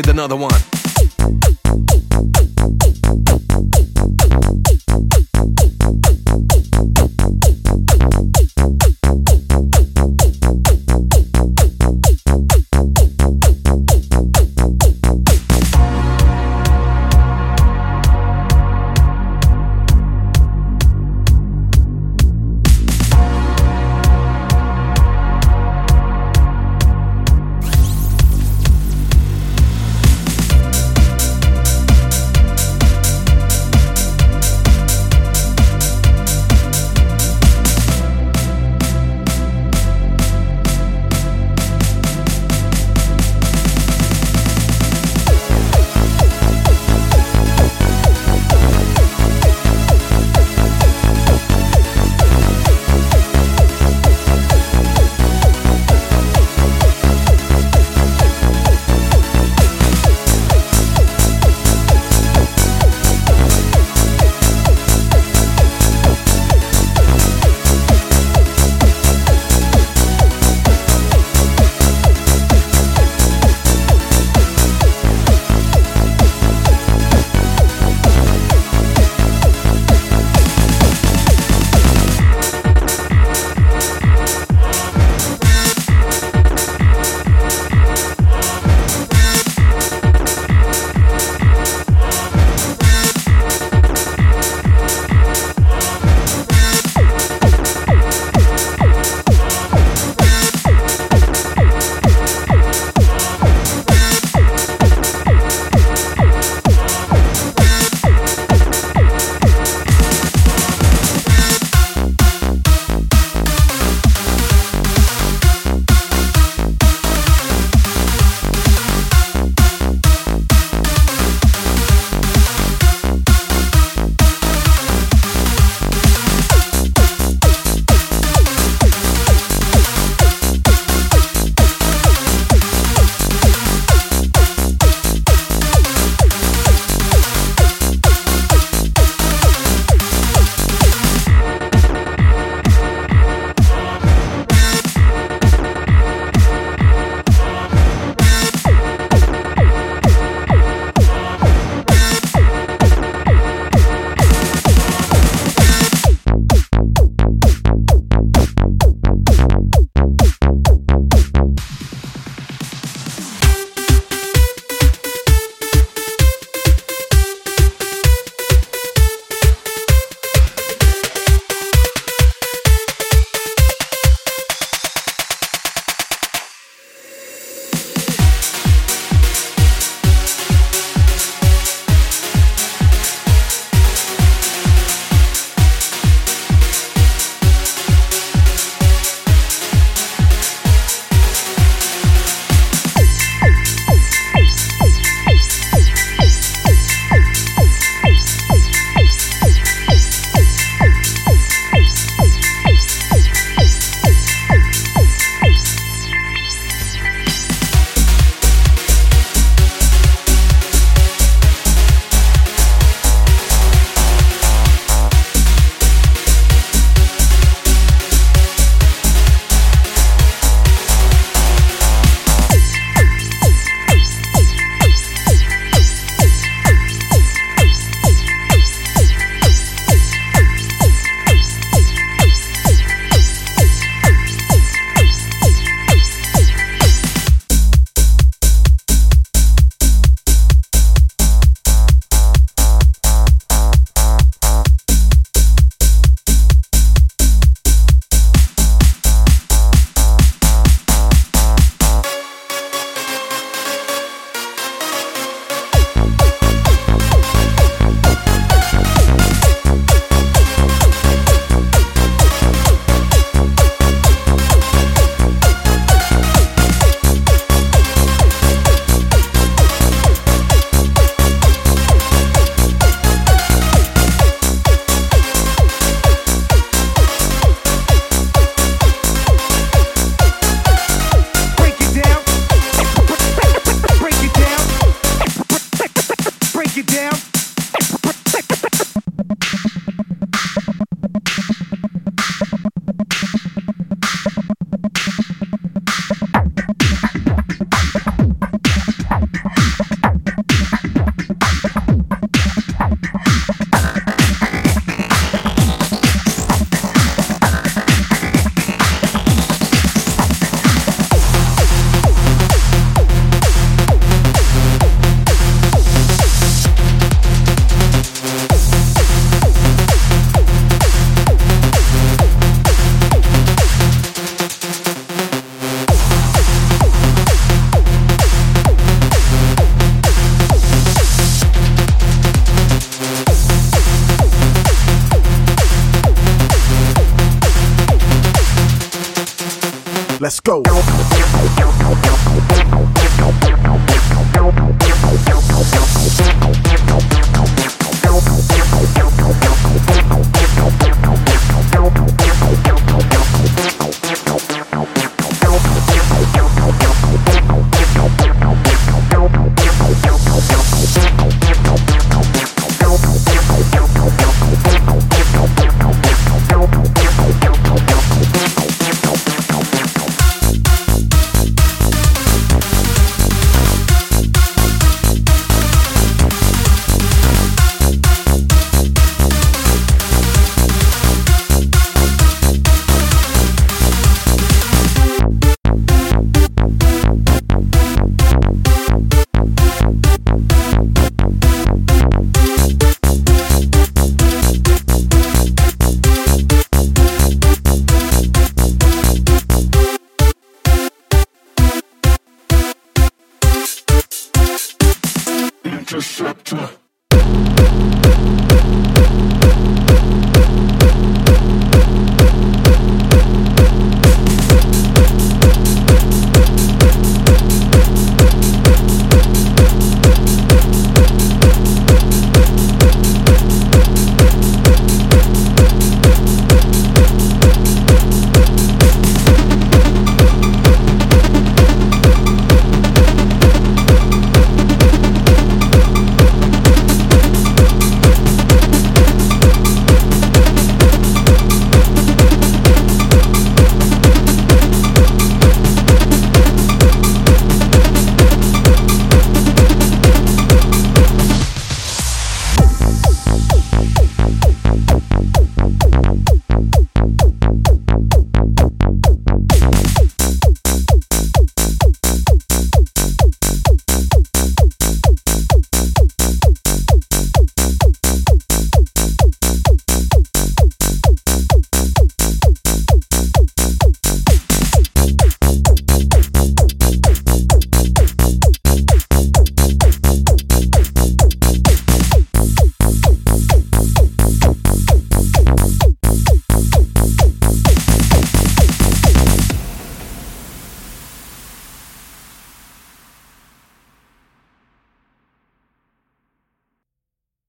with another one. Let's go. Interceptor.